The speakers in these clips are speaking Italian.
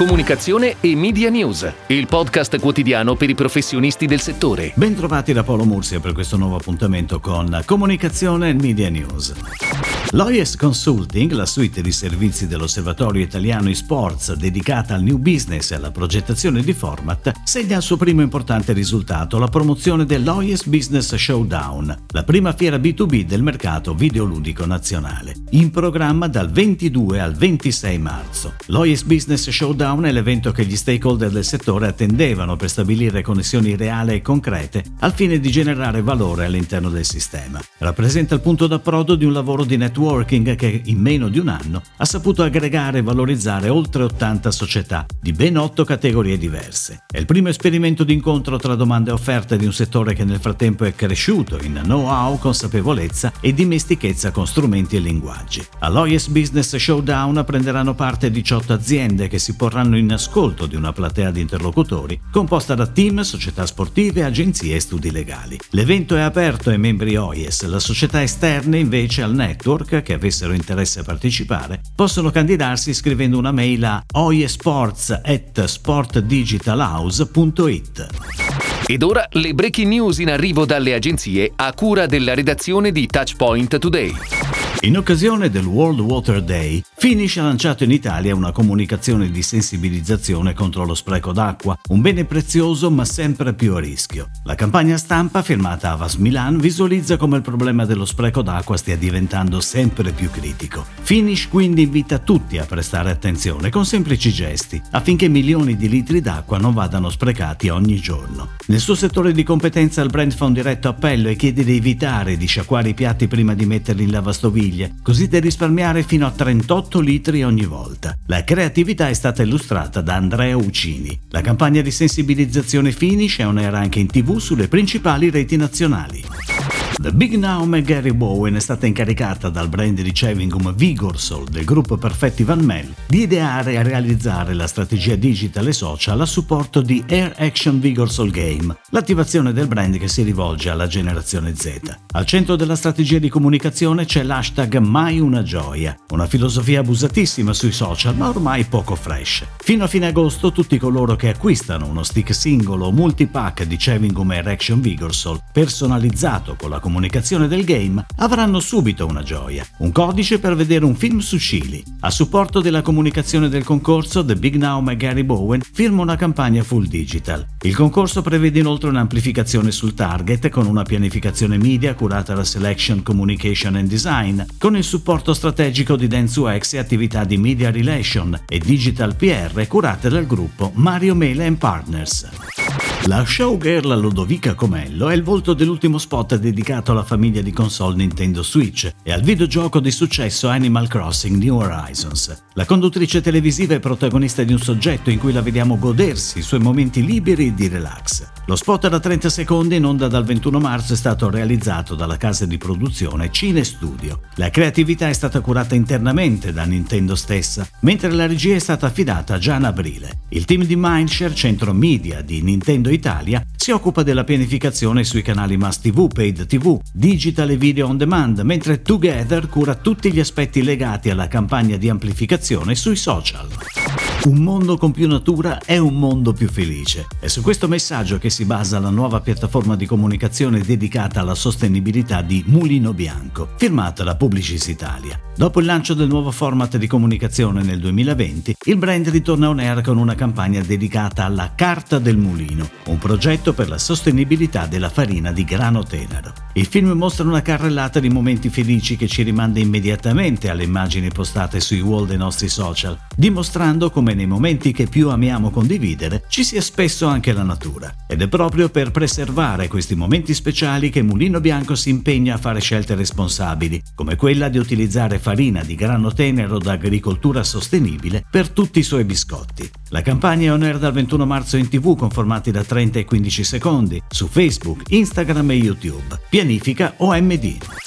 comunicazione e media news, il podcast quotidiano per i professionisti del settore. Bentrovati da Paolo Mursia per questo nuovo appuntamento con Comunicazione e Media News. L'OIS Consulting, la suite di servizi dell'Osservatorio Italiano eSports dedicata al new business e alla progettazione di format, segna il suo primo importante risultato, la promozione dell'OIS Business Showdown, la prima fiera B2B del mercato videoludico nazionale, in programma dal 22 al 26 marzo. L'OIS Business Showdown è l'evento che gli stakeholder del settore attendevano per stabilire connessioni reali e concrete al fine di generare valore all'interno del sistema. Rappresenta il punto d'approdo di un lavoro di network networking che in meno di un anno ha saputo aggregare e valorizzare oltre 80 società di ben 8 categorie diverse. È il primo esperimento di incontro tra domande e offerte di un settore che nel frattempo è cresciuto in know-how, consapevolezza e dimestichezza con strumenti e linguaggi. All'OIS Business Showdown prenderanno parte 18 aziende che si porranno in ascolto di una platea di interlocutori composta da team, società sportive, agenzie e studi legali. L'evento è aperto ai membri OIS, la società esterne invece al network che avessero interesse a partecipare possono candidarsi scrivendo una mail a oiesports.sportdigitalhouse.it. Ed ora le breaking news in arrivo dalle agenzie a cura della redazione di Touchpoint Today. In occasione del World Water Day, Finish ha lanciato in Italia una comunicazione di sensibilizzazione contro lo spreco d'acqua, un bene prezioso ma sempre più a rischio. La campagna stampa firmata Avas Milan visualizza come il problema dello spreco d'acqua stia diventando sempre più critico. Finish quindi invita tutti a prestare attenzione con semplici gesti affinché milioni di litri d'acqua non vadano sprecati ogni giorno. Nel suo settore di competenza il brand fa un diretto appello e chiede di evitare di sciacquare i piatti prima di metterli in lavastoviglie bottiglie, così da risparmiare fino a 38 litri ogni volta. La creatività è stata illustrata da Andrea Uccini. La campagna di sensibilizzazione Finish è un'era anche in tv sulle principali reti nazionali. The Big Now Gary Bowen è stata incaricata dal brand di Chewing Vigorsol del gruppo Perfetti Van Mel di ideare e realizzare la strategia digital e social a supporto di Air Action Vigorsol Game, l'attivazione del brand che si rivolge alla generazione Z. Al centro della strategia di comunicazione c'è l'hashtag Mai una gioia, una filosofia abusatissima sui social ma ormai poco fresh. Fino a fine agosto tutti coloro che acquistano uno stick singolo o multipack di Chewing Air Action Vigorsol personalizzato con la comunicazione comunicazione del game avranno subito una gioia, un codice per vedere un film su Chili. A supporto della comunicazione del concorso, The Big Now e Gary Bowen firma una campagna full digital. Il concorso prevede inoltre un'amplificazione sul target con una pianificazione media curata da Selection Communication and Design, con il supporto strategico di Dentsu-X e attività di Media Relation e Digital PR curate dal gruppo Mario Mele Partners. La showgirl Ludovica Comello è il volto dell'ultimo spot dedicato alla famiglia di console Nintendo Switch e al videogioco di successo Animal Crossing New Horizons. La conduttrice televisiva è protagonista di un soggetto in cui la vediamo godersi i suoi momenti liberi di relax. Lo spot da 30 secondi in onda dal 21 marzo è stato realizzato dalla casa di produzione Cine Studio. La creatività è stata curata internamente da Nintendo stessa, mentre la regia è stata affidata già in aprile. Il team di Mindshare, centro media di Nintendo Italia, si occupa della pianificazione sui canali Must TV, Paid TV, Digital e Video on Demand, mentre Together cura tutti gli aspetti legati alla campagna di amplificazione sui social. Un mondo con più natura è un mondo più felice. È su questo messaggio che si basa la nuova piattaforma di comunicazione dedicata alla sostenibilità di Mulino Bianco, firmata da Publicis Italia. Dopo il lancio del nuovo format di comunicazione nel 2020, il brand ritorna on air con una campagna dedicata alla Carta del Mulino, un progetto per la sostenibilità della farina di grano tenero. Il film mostra una carrellata di momenti felici che ci rimanda immediatamente alle immagini postate sui wall dei nostri social, dimostrando come nei momenti che più amiamo condividere ci sia spesso anche la natura. Ed è proprio per preservare questi momenti speciali che Mulino Bianco si impegna a fare scelte responsabili, come quella di utilizzare farina di grano tenero da agricoltura sostenibile per tutti i suoi biscotti. La campagna è on air dal 21 marzo in tv con formati da 30 e 15 secondi su Facebook, Instagram e YouTube. Pianifica OMD.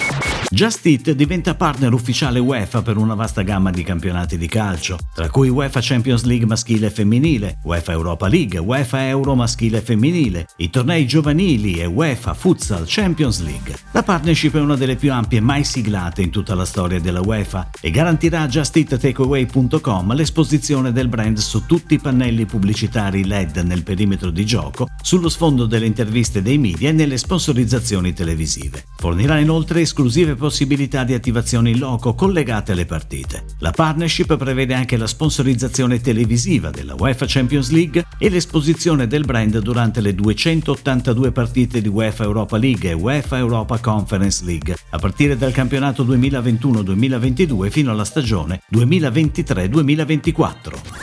Just Eat diventa partner ufficiale UEFA per una vasta gamma di campionati di calcio, tra cui UEFA Champions League maschile e femminile, UEFA Europa League, UEFA Euro maschile e femminile, i tornei giovanili e UEFA Futsal Champions League. La partnership è una delle più ampie mai siglate in tutta la storia della UEFA e garantirà a JustEatTakeaway.com l'esposizione del brand su tutti i pannelli pubblicitari LED nel perimetro di gioco, sullo sfondo delle interviste dei media e nelle sponsorizzazioni televisive. Fornirà inoltre esclusive possibilità di attivazione in loco collegate alle partite. La partnership prevede anche la sponsorizzazione televisiva della UEFA Champions League e l'esposizione del brand durante le 282 partite di UEFA Europa League e UEFA Europa Conference League, a partire dal campionato 2021-2022 fino alla stagione 2023-2024.